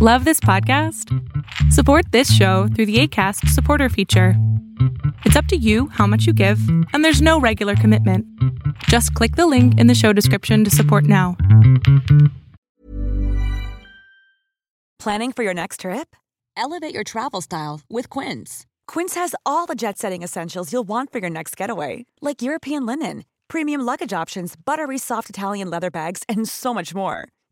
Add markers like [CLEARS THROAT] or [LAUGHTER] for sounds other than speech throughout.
Love this podcast? Support this show through the ACAST supporter feature. It's up to you how much you give, and there's no regular commitment. Just click the link in the show description to support now. Planning for your next trip? Elevate your travel style with Quince. Quince has all the jet setting essentials you'll want for your next getaway, like European linen, premium luggage options, buttery soft Italian leather bags, and so much more.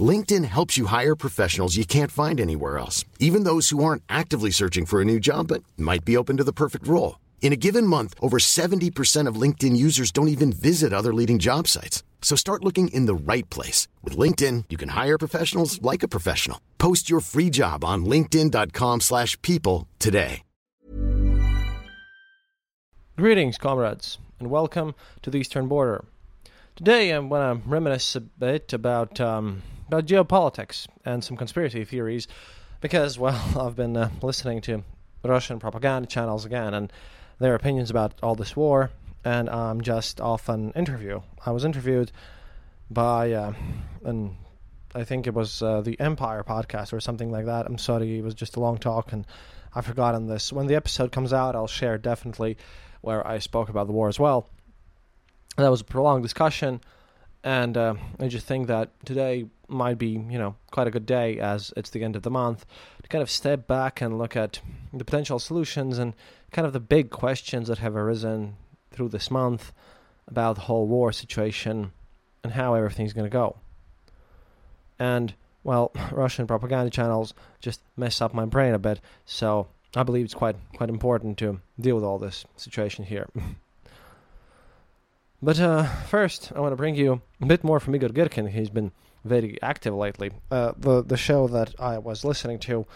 LinkedIn helps you hire professionals you can't find anywhere else, even those who aren't actively searching for a new job but might be open to the perfect role. In a given month, over 70% of LinkedIn users don't even visit other leading job sites. So start looking in the right place. With LinkedIn, you can hire professionals like a professional. Post your free job on linkedin.com slash people today. Greetings, comrades, and welcome to the Eastern Border. Today I'm going to reminisce a bit about, um, about geopolitics and some conspiracy theories because, well, [LAUGHS] I've been uh, listening to Russian propaganda channels again and their opinions about all this war, and I'm just off an interview. I was interviewed by, uh, and I think it was uh, the Empire podcast or something like that. I'm sorry, it was just a long talk, and I've forgotten this. When the episode comes out, I'll share definitely where I spoke about the war as well. That was a prolonged discussion, and uh, I just think that today might be, you know, quite a good day as it's the end of the month to kind of step back and look at the potential solutions and kind of the big questions that have arisen through this month about the whole war situation and how everything's going to go. And well, [LAUGHS] Russian propaganda channels just mess up my brain a bit, so I believe it's quite quite important to deal with all this situation here. [LAUGHS] but uh, first, I want to bring you a bit more from Igor Girkin. He's been very active lately. Uh, the the show that I was listening to,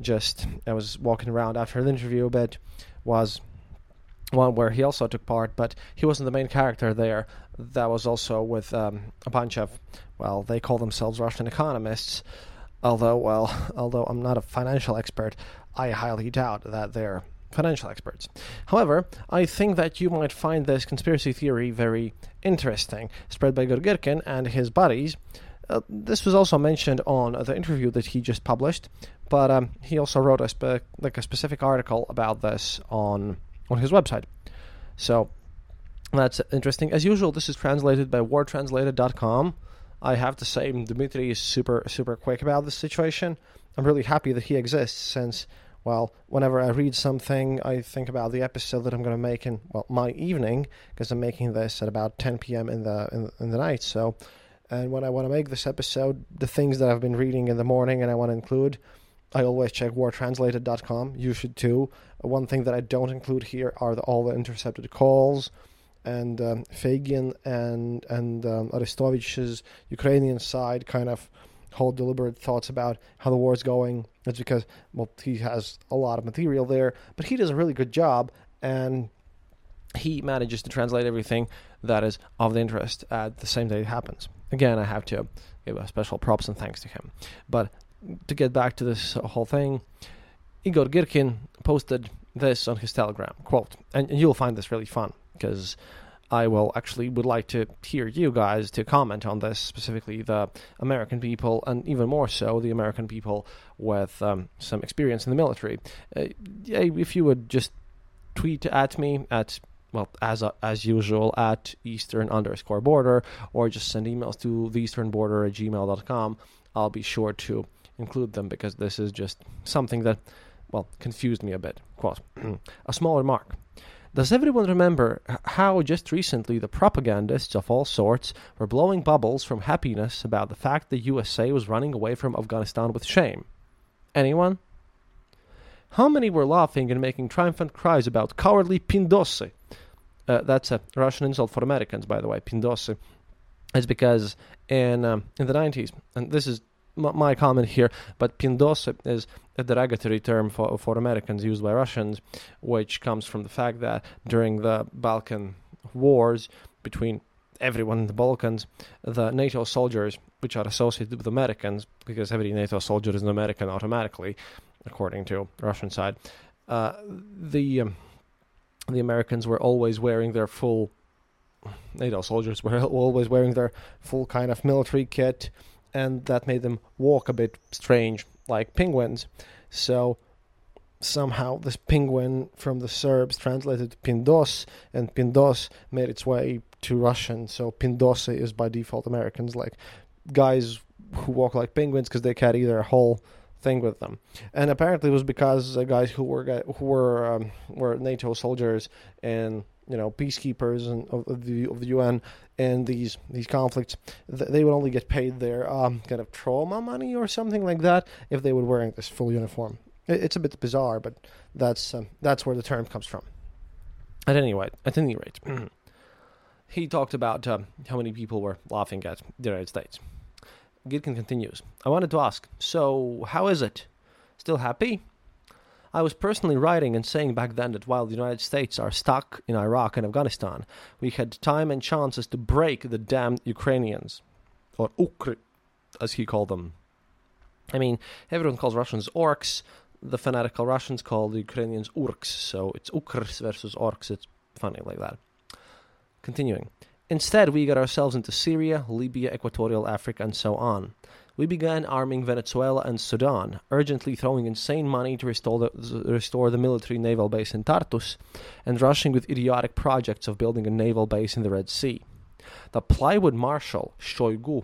just I was walking around after the interview a bit, was one where he also took part, but he wasn't the main character there. That was also with um, a bunch of, well, they call themselves Russian economists. Although, well, [LAUGHS] although I'm not a financial expert, I highly doubt that they're financial experts. However, I think that you might find this conspiracy theory very interesting, spread by Igor Girkin and his buddies. Uh, this was also mentioned on the interview that he just published, but um, he also wrote a spe- like a specific article about this on on his website. So that's interesting. As usual, this is translated by wartranslated.com. I have to say, Dmitry is super super quick about this situation. I'm really happy that he exists since well, whenever I read something, I think about the episode that I'm going to make in well my evening because I'm making this at about 10 p.m. in the in, in the night. So, and when I want to make this episode, the things that I've been reading in the morning and I want to include, I always check wartranslated.com. You should too. One thing that I don't include here are the, all the intercepted calls and um, Feygin and and um, Arestovych's Ukrainian side kind of hold deliberate thoughts about how the war is going. It's because well he has a lot of material there, but he does a really good job and he manages to translate everything that is of the interest at the same day it happens. Again, I have to give a special props and thanks to him. But to get back to this whole thing, Igor Girkin posted this on his Telegram quote, and, and you'll find this really fun because I will actually would like to hear you guys to comment on this, specifically the American people, and even more so the American people with um, some experience in the military. Uh, if you would just tweet at me at well as uh, as usual at eastern underscore border or just send emails to the eastern border at gmail.com i'll be sure to include them because this is just something that well confused me a bit quote [CLEARS THROAT] a small remark does everyone remember how just recently the propagandists of all sorts were blowing bubbles from happiness about the fact the USA was running away from Afghanistan with shame? Anyone? How many were laughing and making triumphant cries about cowardly Pindosy? Uh, that's a Russian insult for Americans, by the way, Pindosy. It's because in um, in the 90s, and this is m- my comment here, but Pindosy is a derogatory term for, for Americans used by Russians, which comes from the fact that during the Balkan wars between everyone in the Balkans, the NATO soldiers, which are associated with Americans, because every NATO soldier is an American automatically, according to Russian side, uh, the um, the Americans were always wearing their full NATO soldiers were [LAUGHS] always wearing their full kind of military kit, and that made them walk a bit strange, like penguins. So somehow this penguin from the Serbs translated to Pindos, and Pindos made its way to Russian. So Pindosy is by default Americans, like guys who walk like penguins because they carry their whole thing with them. And apparently it was because uh, guys who were who were um, were NATO soldiers and you know peacekeepers and of, the of the UN in these these conflicts, th- they would only get paid their um, kind of trauma money or something like that if they were wearing this full uniform. It, it's a bit bizarre, but that's um, that's where the term comes from. At any rate, at any rate, [CLEARS THROAT] he talked about uh, how many people were laughing at the United States. Girkin continues. I wanted to ask, so how is it? Still happy? I was personally writing and saying back then that while the United States are stuck in Iraq and Afghanistan, we had time and chances to break the damned Ukrainians, or Ukr, as he called them. I mean, everyone calls Russians orcs. The fanatical Russians call the Ukrainians urks, so it's Ukrs versus orcs. It's funny like that. Continuing. Instead, we got ourselves into Syria, Libya, Equatorial Africa, and so on. We began arming Venezuela and Sudan, urgently throwing insane money to restore the, restore the military naval base in Tartus, and rushing with idiotic projects of building a naval base in the Red Sea. The plywood marshal, Shoigu,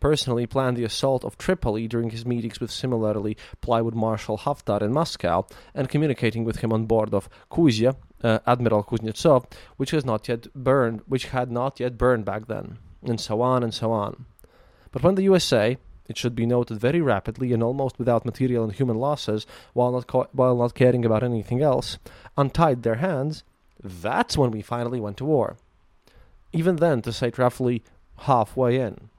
personally planned the assault of Tripoli during his meetings with similarly plywood marshal Haftar in Moscow and communicating with him on board of Kuzia, uh, Admiral Kuznetsov, which has not yet burned, which had not yet burned back then, and so on and so on. But when the USA, it should be noted very rapidly and almost without material and human losses, while not co- while not caring about anything else, untied their hands, that's when we finally went to war. Even then, to say roughly halfway in.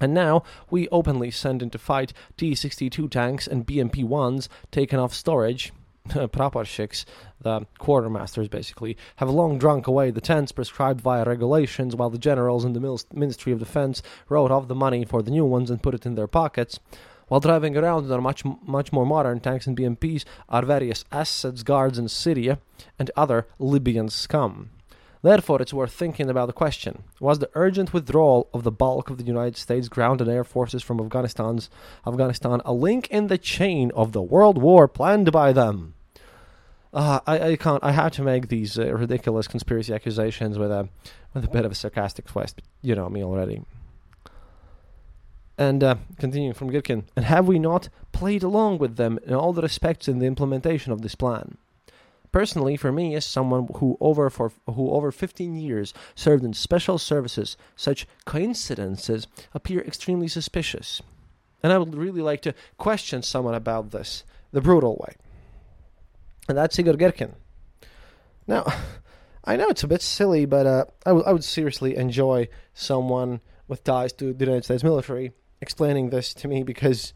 And now we openly send into fight T 62 tanks and BMP 1s taken off storage. [LAUGHS] Praporshiks, the quartermasters basically, have long drunk away the tents prescribed via regulations, while the generals in the Ministry of Defense wrote off the money for the new ones and put it in their pockets. While driving around in our much much more modern tanks and BMPs are various Assad's guards in Syria and other Libyan scum. Therefore, it's worth thinking about the question Was the urgent withdrawal of the bulk of the United States ground and air forces from Afghanistan's, Afghanistan a link in the chain of the world war planned by them? Uh, I, I can't. I have to make these uh, ridiculous conspiracy accusations with a with a bit of a sarcastic twist. But you know me already. And uh, continuing from Girkin, and have we not played along with them in all the respects in the implementation of this plan? Personally, for me, as someone who over for who over 15 years served in special services, such coincidences appear extremely suspicious. And I would really like to question someone about this the brutal way. And that's Igor Girkin. Now, I know it's a bit silly, but uh, I, w- I would seriously enjoy someone with ties to the United States military explaining this to me because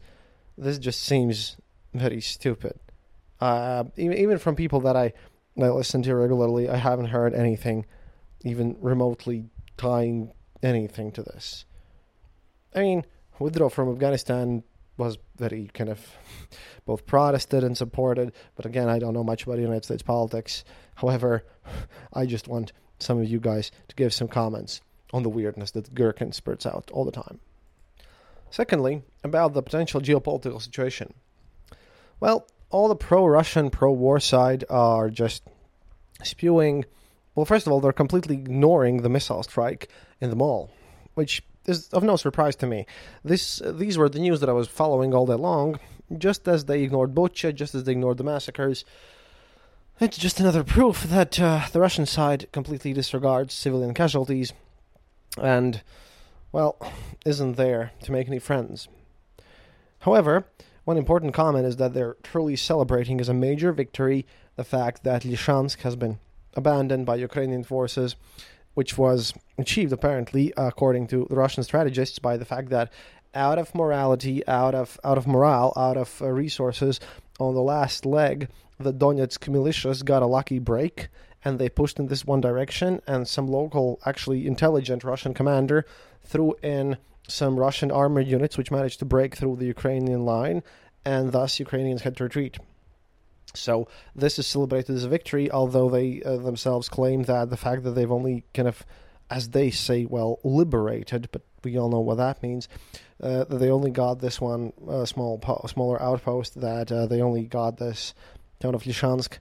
this just seems very stupid. Uh, even even from people that I that listen to regularly, I haven't heard anything even remotely tying anything to this. I mean, withdrawal from Afghanistan was very kind of both protested and supported, but again, I don't know much about United States politics. However, [LAUGHS] I just want some of you guys to give some comments on the weirdness that Girkin spurts out all the time. Secondly, about the potential geopolitical situation. Well, all the pro Russian, pro war side are just spewing. Well, first of all, they're completely ignoring the missile strike in the mall, which is of no surprise to me. This these were the news that I was following all day long, just as they ignored Bucha, just as they ignored the massacres. It's just another proof that uh, the Russian side completely disregards civilian casualties, and well, isn't there to make any friends. However, one important comment is that they're truly celebrating as a major victory the fact that Lysychansk has been abandoned by Ukrainian forces, which was achieved apparently, according to the Russian strategists, by the fact that out of morality, out of out of morale, out of uh, resources. On the last leg, the Donetsk militias got a lucky break and they pushed in this one direction. And some local, actually intelligent Russian commander threw in some Russian armored units, which managed to break through the Ukrainian line, and thus Ukrainians had to retreat. So this is celebrated as a victory, although they uh, themselves claim that the fact that they've only kind of, as they say, well, liberated, but we all know what that means. Uh, that they only got this one uh, small, po- smaller outpost. That uh, they only got this town of Lysychansk.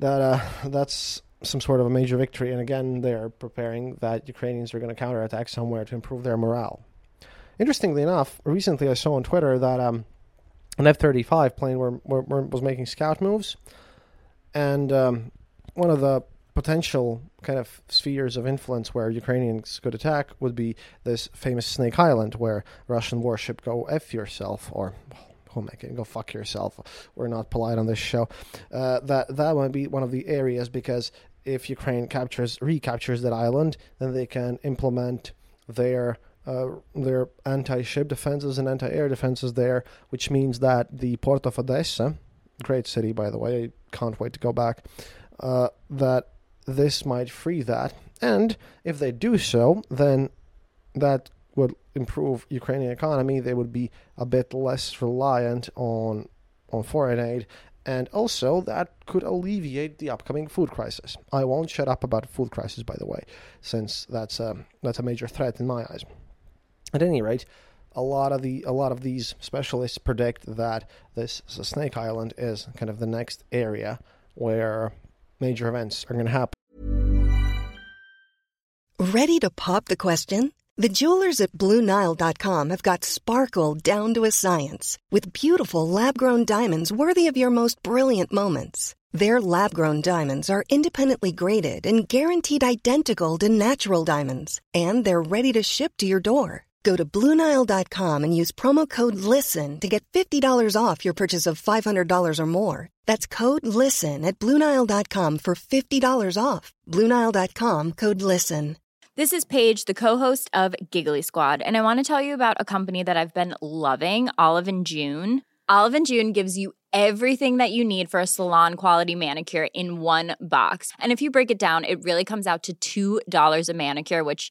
That uh, that's some sort of a major victory, and again, they're preparing that Ukrainians are going to counterattack somewhere to improve their morale. Interestingly enough, recently I saw on Twitter that um, an F-35 plane were, were, were, was making scout moves, and um, one of the potential kind of spheres of influence where Ukrainians could attack would be this famous Snake Island, where Russian warship go f yourself, or it go fuck yourself. We're not polite on this show. Uh, that that might be one of the areas because if Ukraine captures recaptures that island, then they can implement their uh, their anti-ship defenses and anti-air defenses there, which means that the port of Odessa, great city by the way, I can't wait to go back. Uh, that this might free that. And if they do so, then that would improve Ukrainian economy. They would be a bit less reliant on on foreign aid, and also that could alleviate the upcoming food crisis. I won't shut up about food crisis, by the way, since that's a that's a major threat in my eyes. At any rate, a lot of the a lot of these specialists predict that this Snake Island is kind of the next area where major events are going to happen. Ready to pop the question? The jewelers at BlueNile.com have got sparkle down to a science with beautiful lab grown diamonds worthy of your most brilliant moments. Their lab grown diamonds are independently graded and guaranteed identical to natural diamonds, and they're ready to ship to your door. Go to Bluenile.com and use promo code LISTEN to get $50 off your purchase of $500 or more. That's code LISTEN at Bluenile.com for $50 off. Bluenile.com code LISTEN. This is Paige, the co-host of Giggly Squad, and I want to tell you about a company that I've been loving, Olive and June. Olive and June gives you everything that you need for a salon quality manicure in one box. And if you break it down, it really comes out to $2 a manicure, which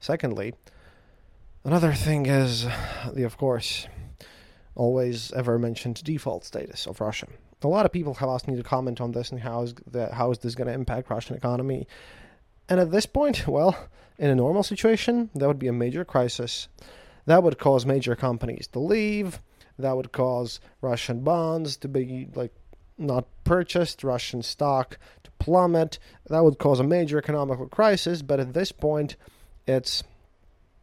Secondly, another thing is the, of course, always ever mentioned default status of Russia. A lot of people have asked me to comment on this and how is the, how is this going to impact Russian economy. And at this point, [LAUGHS] well, in a normal situation, that would be a major crisis. That would cause major companies to leave. That would cause Russian bonds to be like not purchased, Russian stock to plummet. That would cause a major economical crisis. But at this point, it's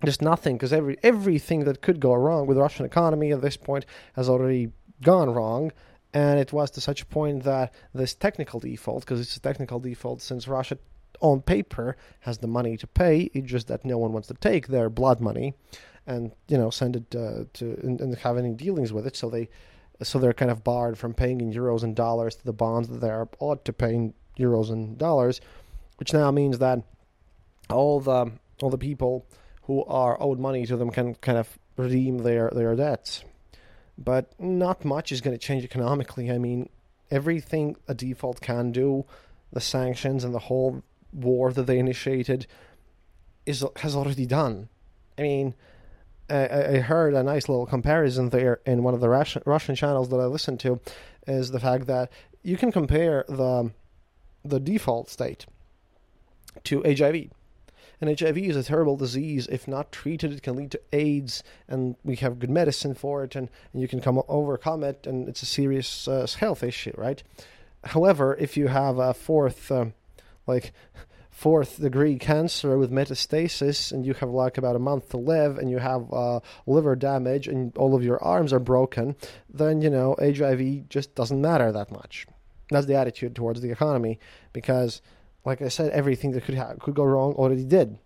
just nothing because every everything that could go wrong with the Russian economy at this point has already gone wrong. And it was to such a point that this technical default, because it's a technical default since Russia on paper has the money to pay, it's just that no one wants to take their blood money and you know send it uh, to and, and have any dealings with it. So they so they're kind of barred from paying in euros and dollars to the bonds that they are ought to pay in euros and dollars, which now means that all the all the people who are owed money to them can kind of redeem their their debts. But not much is going to change economically. I mean, everything a default can do, the sanctions and the whole war that they initiated, is has already done. I mean, I, I heard a nice little comparison there in one of the Russian, Russian channels that I listened to, is the fact that you can compare the the default state to HIV. And HIV is a terrible disease. If not treated, it can lead to AIDS, and we have good medicine for it, and, and you can come overcome it, and it's a serious uh, health issue, right? However, if you have a fourth, uh, like, fourth degree cancer with metastasis and you have like about a month to live and you have uh, liver damage and all of your arms are broken, then you know HIV just doesn't matter that much. That's the attitude towards the economy because, like I said, everything that could ha- could go wrong already did.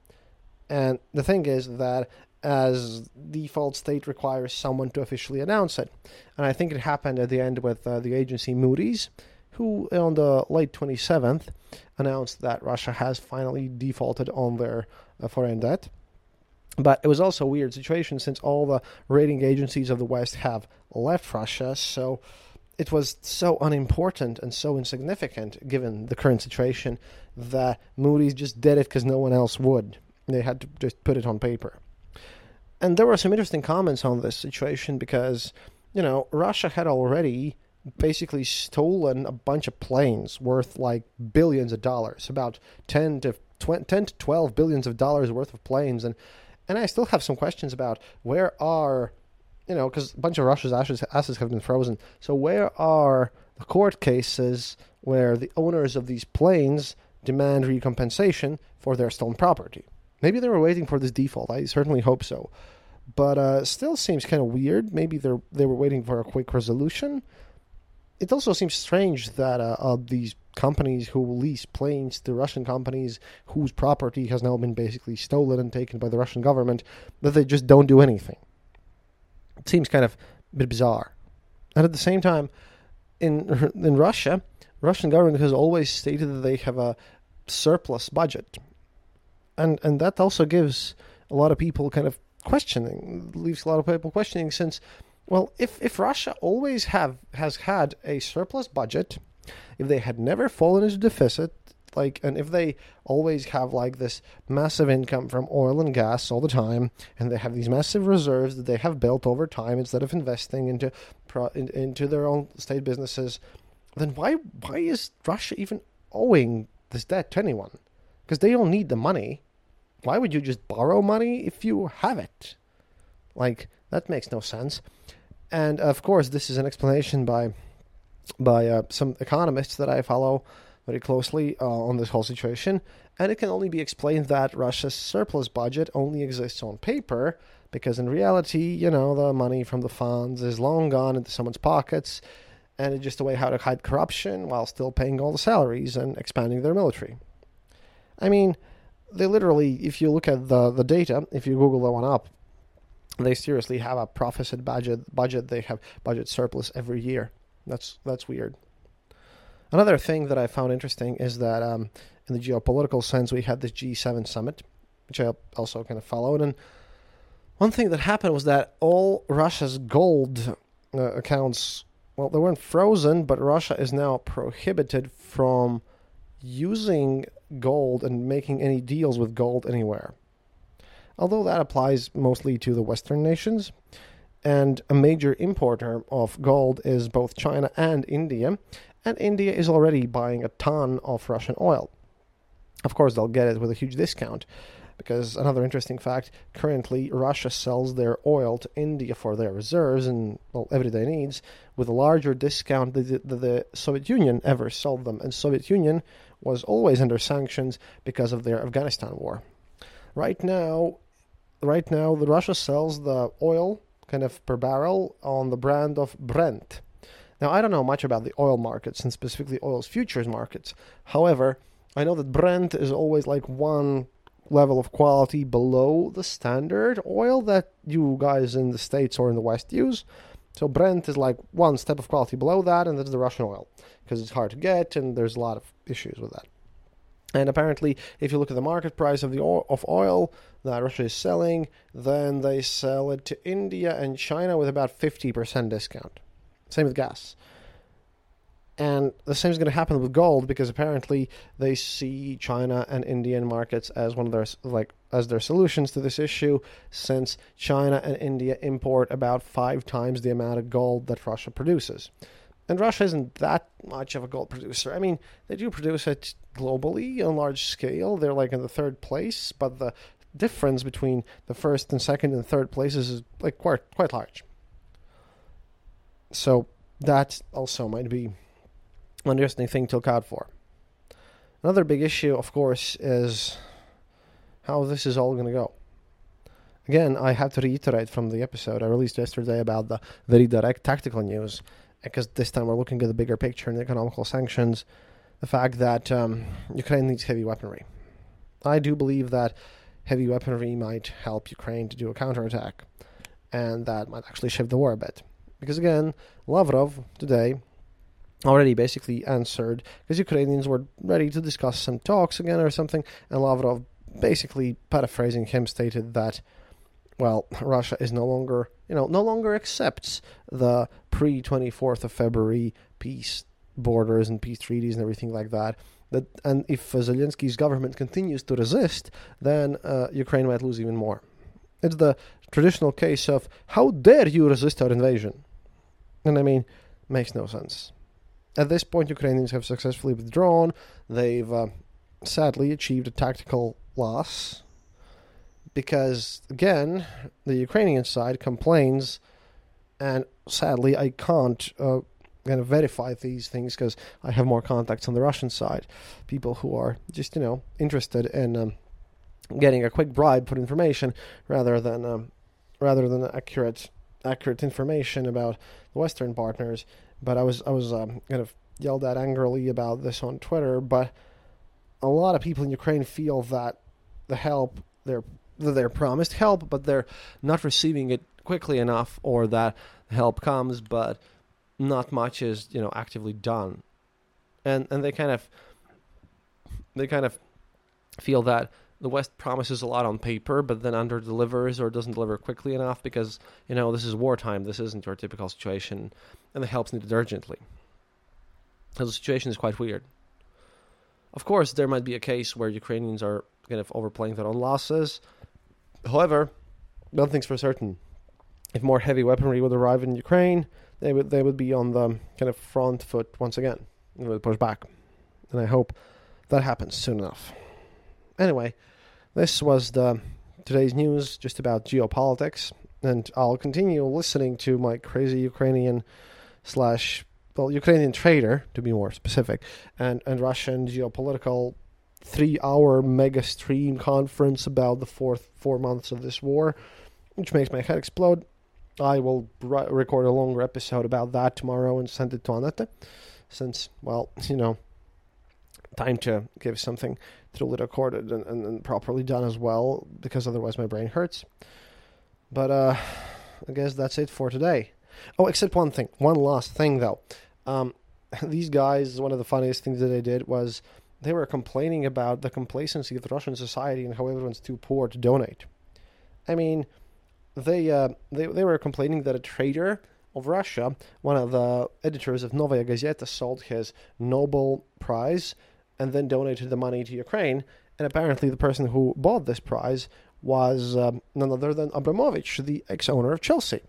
And the thing is that as default state requires someone to officially announce it, and I think it happened at the end with uh, the agency Moody's who on the late 27th announced that Russia has finally defaulted on their uh, foreign debt. But it was also a weird situation since all the rating agencies of the West have left Russia, so it was so unimportant and so insignificant given the current situation that Moody's just did it because no one else would. They had to just put it on paper. And there were some interesting comments on this situation because, you know, Russia had already basically stolen a bunch of planes worth like billions of dollars, about 10 to 20, 10 to 12 billions of dollars worth of planes and and I still have some questions about where are you know because a bunch of Russia's assets, assets have been frozen. So where are the court cases where the owners of these planes demand recompensation for their stolen property? Maybe they were waiting for this default. I certainly hope so. But uh, still seems kind of weird. Maybe they they were waiting for a quick resolution it also seems strange that uh, these companies who lease planes to Russian companies whose property has now been basically stolen and taken by the Russian government, that they just don't do anything. It seems kind of a bit bizarre. And at the same time, in [LAUGHS] in Russia, Russian government has always stated that they have a surplus budget, and and that also gives a lot of people kind of questioning, leaves a lot of people questioning since well, if, if Russia always have has had a surplus budget, if they had never fallen into deficit, like and if they always have like this massive income from oil and gas all the time, and they have these massive reserves that they have built over time instead of investing into pro, in, into their own state businesses, then why why is Russia even owing this debt to anyone? Because they don't need the money. Why would you just borrow money if you have it? Like that makes no sense. And of course, this is an explanation by by uh, some economists that I follow very closely uh, on this whole situation. And it can only be explained that Russia's surplus budget only exists on paper because in reality, you know, the money from the funds is long gone into someone's pockets and it's just a way how to hide corruption while still paying all the salaries and expanding their military. I mean, they literally, if you look at the, the data, if you Google that one up, they seriously have a proficit budget. Budget they have budget surplus every year. That's that's weird. Another thing that I found interesting is that um, in the geopolitical sense, we had this G7 summit, which I also kind of followed. And one thing that happened was that all Russia's gold uh, accounts, well, they weren't frozen, but Russia is now prohibited from using gold and making any deals with gold anywhere although that applies mostly to the Western nations. And a major importer of gold is both China and India, and India is already buying a ton of Russian oil. Of course, they'll get it with a huge discount, because another interesting fact currently, Russia sells their oil to India for their reserves and well, everyday needs with a larger discount than the, the Soviet Union ever sold them. And Soviet Union was always under sanctions because of their Afghanistan war. Right now, right now, the Russia sells the oil kind of per barrel on the brand of Brent. Now, I don't know much about the oil markets and specifically oil's futures markets. However, I know that Brent is always like one level of quality below the standard oil that you guys in the States or in the West use. So Brent is like one step of quality below that, and that's the Russian oil because it's hard to get and there's a lot of issues with that. And apparently, if you look at the market price of the oil, of oil that Russia is selling, then they sell it to India and China with about 50% discount. Same with gas. And the same is going to happen with gold because apparently they see China and Indian markets as one of their like as their solutions to this issue since China and India import about 5 times the amount of gold that Russia produces. And Russia isn't that much of a gold producer. I mean, they do produce it globally on large scale. They're like in the third place, but the difference between the first and second and third places is like quite quite large. So that also might be an interesting thing to look out for. Another big issue, of course, is how this is all going to go. Again, I have to reiterate from the episode I released yesterday about the very direct tactical news, because this time we're looking at the bigger picture and the economical sanctions. The fact that um, Ukraine needs heavy weaponry. I do believe that heavy weaponry might help Ukraine to do a counterattack, and that might actually shift the war a bit. Because again, Lavrov today already basically answered because Ukrainians were ready to discuss some talks again or something, and Lavrov basically paraphrasing him stated that well, [LAUGHS] Russia is no longer, you know, no longer accepts the pre 24th of February peace borders and peace treaties and everything like that. That and if uh, Zelensky's government continues to resist, then uh, Ukraine might lose even more. It's the traditional case of how dare you resist our invasion, and I mean, makes no sense. At this point, Ukrainians have successfully withdrawn. They've uh, sadly achieved a tactical loss because again, the Ukrainian side complains, and sadly, I can't uh, kind of verify these things because I have more contacts on the Russian side, people who are just you know interested in um, getting a quick bribe for information rather than um, rather than accurate accurate information about the Western partners. But I was I was um, kind of yelled at angrily about this on Twitter, but a lot of people in Ukraine feel that the help they're they're promised help, but they're not receiving it quickly enough, or that help comes, but not much is you know actively done, and and they kind of they kind of feel that the West promises a lot on paper, but then under delivers or doesn't deliver quickly enough because you know this is wartime. This isn't your typical situation, and the help's needed urgently. So the situation is quite weird. Of course, there might be a case where Ukrainians are kind of overplaying their own losses However, nothing's for certain. If more heavy weaponry would arrive in Ukraine, they would they would be on the kind of front foot once again. They would push back, and I hope that happens soon enough. Anyway, this was the today's news just about geopolitics, and I'll continue listening to my crazy Ukrainian slash well Ukrainian trader to be more specific, and and Russian geopolitical three hour mega stream conference about the fourth four months of this war, which makes my head explode. I will record a longer episode about that tomorrow and send it to Anette, since, well, you know, time to give something truly recorded and, and, and, properly done as well, because otherwise my brain hurts. But uh, I guess that's it for today. Oh, except one thing. One last thing, though. Um, [LAUGHS] these guys, one of the funniest things that they did was they were complaining about the complacency of the Russian society and how everyone's too poor to donate. I mean, they uh, they they were complaining that a trader of Russia, one of the editors of Novaya Gazeta, sold his Nobel Prize and then donated the money to Ukraine. And apparently, the person who bought this prize was um, none other than Abramovich, the ex-owner of Chelsea.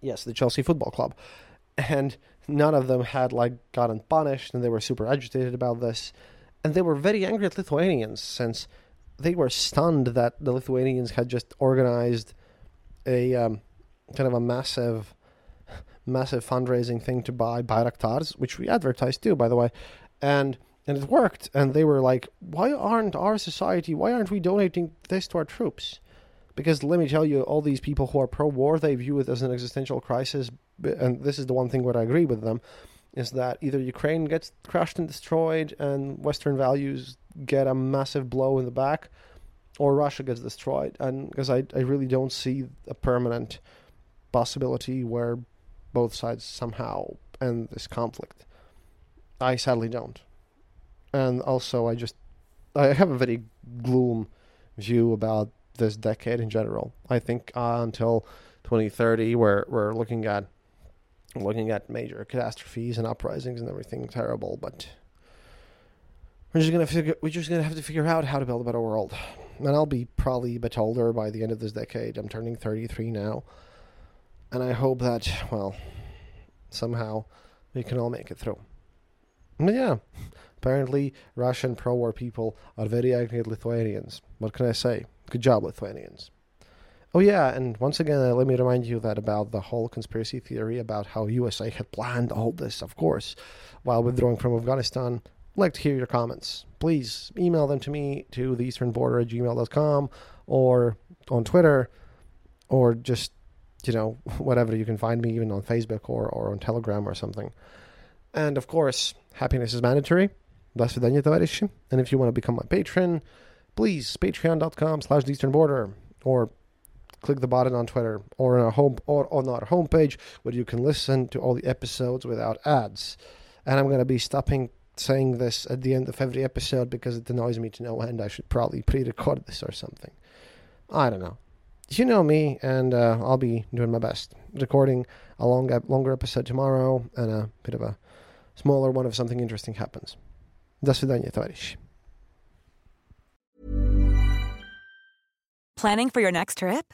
Yes, the Chelsea Football Club, and none of them had like gotten punished and they were super agitated about this. And they were very angry at lithuanians since they were stunned that the lithuanians had just organized a um, kind of a massive massive fundraising thing to buy bayraktars which we advertised too by the way. And and it worked and they were like why aren't our society why aren't we donating this to our troops? Because let me tell you, all these people who are pro-war, they view it as an existential crisis, and this is the one thing where I agree with them, is that either Ukraine gets crushed and destroyed, and Western values get a massive blow in the back, or Russia gets destroyed. And because I, I really don't see a permanent possibility where both sides somehow end this conflict. I sadly don't. And also, I just I have a very gloom view about this decade in general. I think uh, until 2030, we're we're looking at looking at major catastrophes and uprisings and everything terrible. But we're just gonna figure we're just gonna have to figure out how to build a better world. And I'll be probably a bit older by the end of this decade. I'm turning 33 now, and I hope that well somehow we can all make it through. But yeah, apparently Russian pro-war people are very angry at Lithuanians. What can I say? Good job, Lithuanians. Oh yeah, and once again, uh, let me remind you that about the whole conspiracy theory about how USA had planned all this, of course, while withdrawing from Afghanistan. like to hear your comments. Please email them to me to the eastern border at gmail.com or on Twitter or just, you know, [LAUGHS] whatever. You can find me even on Facebook or, or on Telegram or something. And of course, happiness is mandatory. До свидания, товарищи. And if you want to become my patron, please, patreon.com slash the eastern border or click the button on Twitter or on our home or on our homepage where you can listen to all the episodes without ads. And I'm going to be stopping saying this at the end of every episode because it annoys me to no end. I should probably pre-record this or something. I don't know. You know me, and uh, I'll be doing my best. Recording a long, longer episode tomorrow and a bit of a smaller one if something interesting happens. До свидания, товарищи. Planning for your next trip?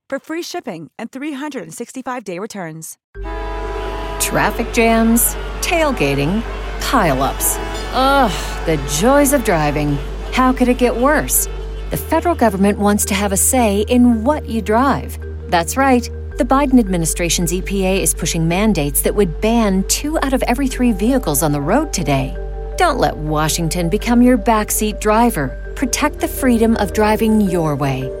for free shipping and 365-day returns. Traffic jams, tailgating, pile-ups. Ugh, the joys of driving. How could it get worse? The federal government wants to have a say in what you drive. That's right. The Biden administration's EPA is pushing mandates that would ban two out of every three vehicles on the road today. Don't let Washington become your backseat driver. Protect the freedom of driving your way.